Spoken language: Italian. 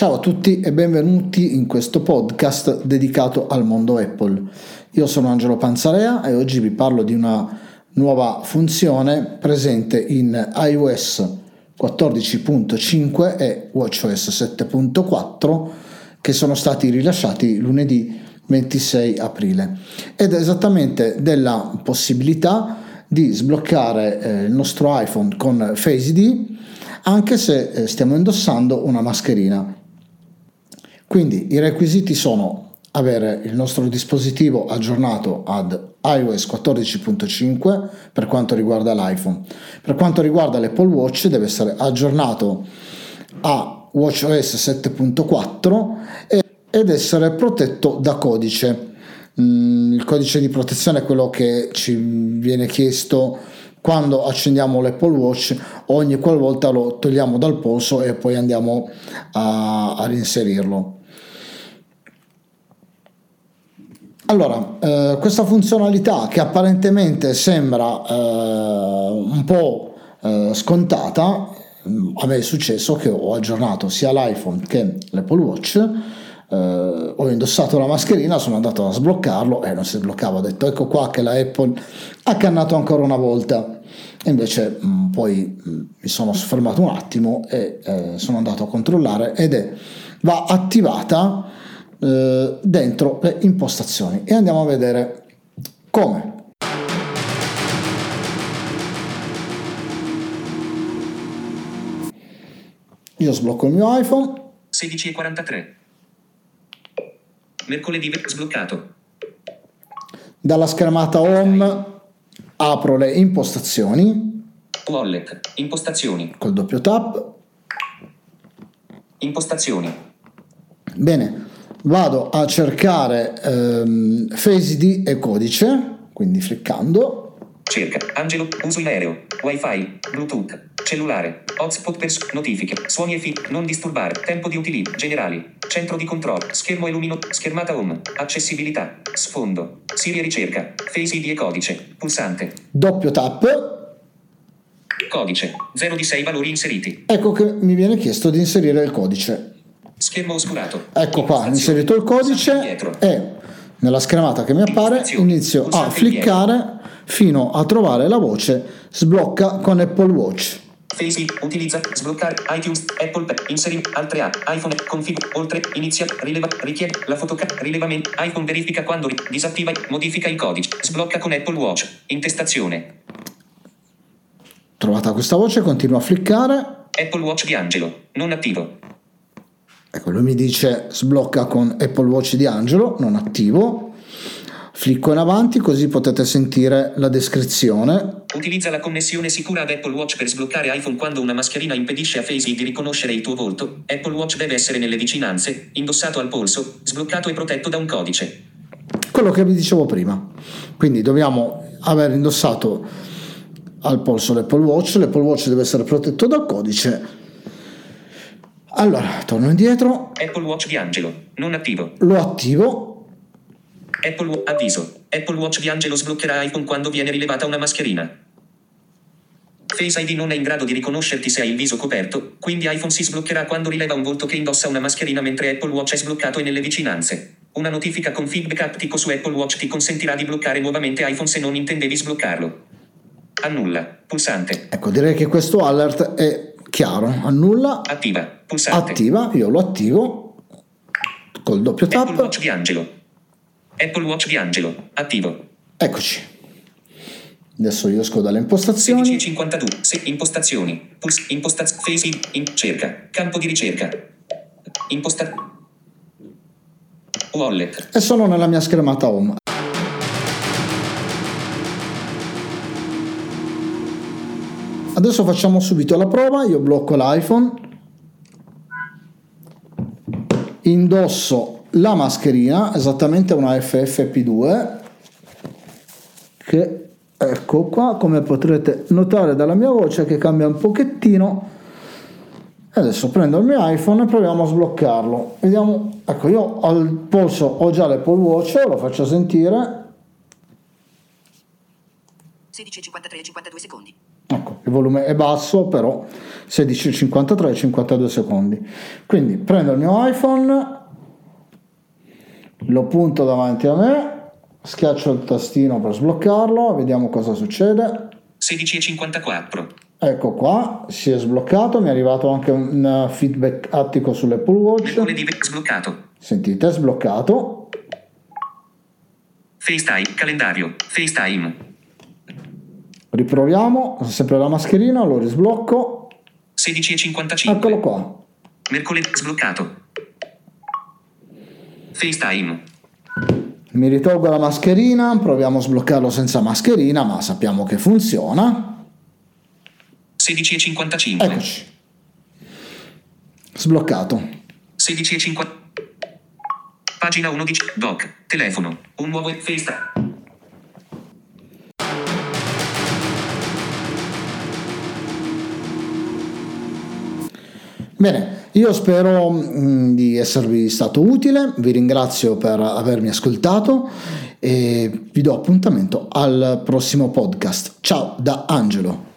Ciao a tutti e benvenuti in questo podcast dedicato al mondo Apple. Io sono Angelo Panzarea e oggi vi parlo di una nuova funzione presente in iOS 14.5 e WatchOS 7.4 che sono stati rilasciati lunedì 26 aprile ed è esattamente della possibilità di sbloccare eh, il nostro iPhone con Face ID anche se eh, stiamo indossando una mascherina. Quindi i requisiti sono avere il nostro dispositivo aggiornato ad iOS 14.5 per quanto riguarda l'iPhone. Per quanto riguarda l'Apple Watch deve essere aggiornato a WatchOS 7.4 ed essere protetto da codice. Mm, il codice di protezione è quello che ci viene chiesto quando accendiamo l'Apple Watch ogni qualvolta lo togliamo dal polso e poi andiamo a, a reinserirlo. Allora, eh, questa funzionalità che apparentemente sembra eh, un po' eh, scontata, a me è successo che ho aggiornato sia l'iPhone che l'Apple Watch, eh, ho indossato la mascherina, sono andato a sbloccarlo e non si sbloccava, ho detto ecco qua che la Apple ha cannato ancora una volta. E invece mh, mm, poi mh, mm, mi sono soffermato un attimo e eh, sono andato a controllare ed è va attivata eh, dentro le impostazioni e andiamo a vedere come. Io sblocco il mio iPhone. 16.43. Mercoledì sbloccato. Dalla schermata home apro le impostazioni. Wallet, impostazioni. Col doppio tap. Impostazioni. Bene, vado a cercare ehm, Face ID e codice, quindi cliccando. Cerca, Angelo, uso in aereo, wifi, bluetooth, cellulare, hotspot per notifiche, suoni e feed, non disturbare, tempo di utilizzo, generali, centro di controllo, schermo e lumino, schermata home, accessibilità, sfondo, Siri ricerca, Face ID e codice, pulsante. Doppio tap. Codice, 0 di 6 valori inseriti. Ecco che mi viene chiesto di inserire il codice. Schermo oscurato. Ecco qua, ho inserito il codice e nella schermata che mi appare inizio a fliccare fino a trovare la voce sblocca con Apple Watch. Face utilizza, sbloccare, iTunes, Apple Pay, inseri, altre app, iPhone, config, oltre, inizia, rileva, richiede, la fotocamera, rilevamento, iPhone verifica quando, disattiva, modifica il codice, sblocca con Apple Watch, intestazione. Trovata questa voce, continua a fliccare. Apple Watch di Angelo, non attivo. Ecco, lui mi dice sblocca con Apple Watch di Angelo, non attivo. Flicco in avanti così potete sentire la descrizione. Utilizza la connessione sicura ad Apple Watch per sbloccare iPhone quando una mascherina impedisce a Face di riconoscere il tuo volto. Apple Watch deve essere nelle vicinanze, indossato al polso, sbloccato e protetto da un codice. Quello che vi dicevo prima. Quindi dobbiamo aver indossato al polso l'Apple Watch, l'Apple Watch deve essere protetto dal codice allora, torno indietro. Apple Watch di Angelo, non attivo. Lo attivo. Apple avviso. Apple Watch di Angelo sbloccherà iPhone quando viene rilevata una mascherina. Face ID non è in grado di riconoscerti se hai il viso coperto, quindi iPhone si sbloccherà quando rileva un volto che indossa una mascherina mentre Apple Watch è sbloccato e nelle vicinanze. Una notifica con feedback aptico su Apple Watch ti consentirà di bloccare nuovamente iPhone se non intendevi sbloccarlo. Annulla. Pulsante. Ecco, direi che questo alert è chiaro. Annulla. Attiva. Pulsante. Attiva, io lo attivo col doppio tap. Apple Watch di Angelo. Apple Watch di Angelo, attivo. Eccoci. Adesso io esco dalle impostazioni. 1652, se, impostazioni, puls, impostaz, face, in, cerca, campo di ricerca, imposta, wallet. E sono nella mia schermata home. Adesso facciamo subito la prova, io blocco l'iPhone indosso la mascherina, esattamente una FFP2, che ecco qua, come potrete notare dalla mia voce che cambia un pochettino. Adesso prendo il mio iPhone e proviamo a sbloccarlo. Vediamo, ecco io al polso ho già l'Apple Watch, lo faccio sentire. 16.53 52 secondi. Ecco, il volume è basso, però 16,53 52 secondi. Quindi prendo il mio iPhone, lo punto davanti a me, schiaccio il tastino per sbloccarlo, vediamo cosa succede. 16,54. Ecco qua, si è sbloccato, mi è arrivato anche un feedback attico sull'Apple Watch. Mercoledì sbloccato. Sentite, sbloccato. FaceTime, calendario, FaceTime. Riproviamo, sempre la mascherina, lo risblocco. 16,55. Eccolo qua. Mercoledì sbloccato. FaceTime. Mi ritolgo la mascherina, proviamo a sbloccarlo senza mascherina, ma sappiamo che funziona. 16,55. Eccoci. Sbloccato. 16,50. Pagina 1 di Doc. Telefono. Un nuovo FaceTime. Bene, io spero mh, di esservi stato utile, vi ringrazio per avermi ascoltato e vi do appuntamento al prossimo podcast. Ciao da Angelo.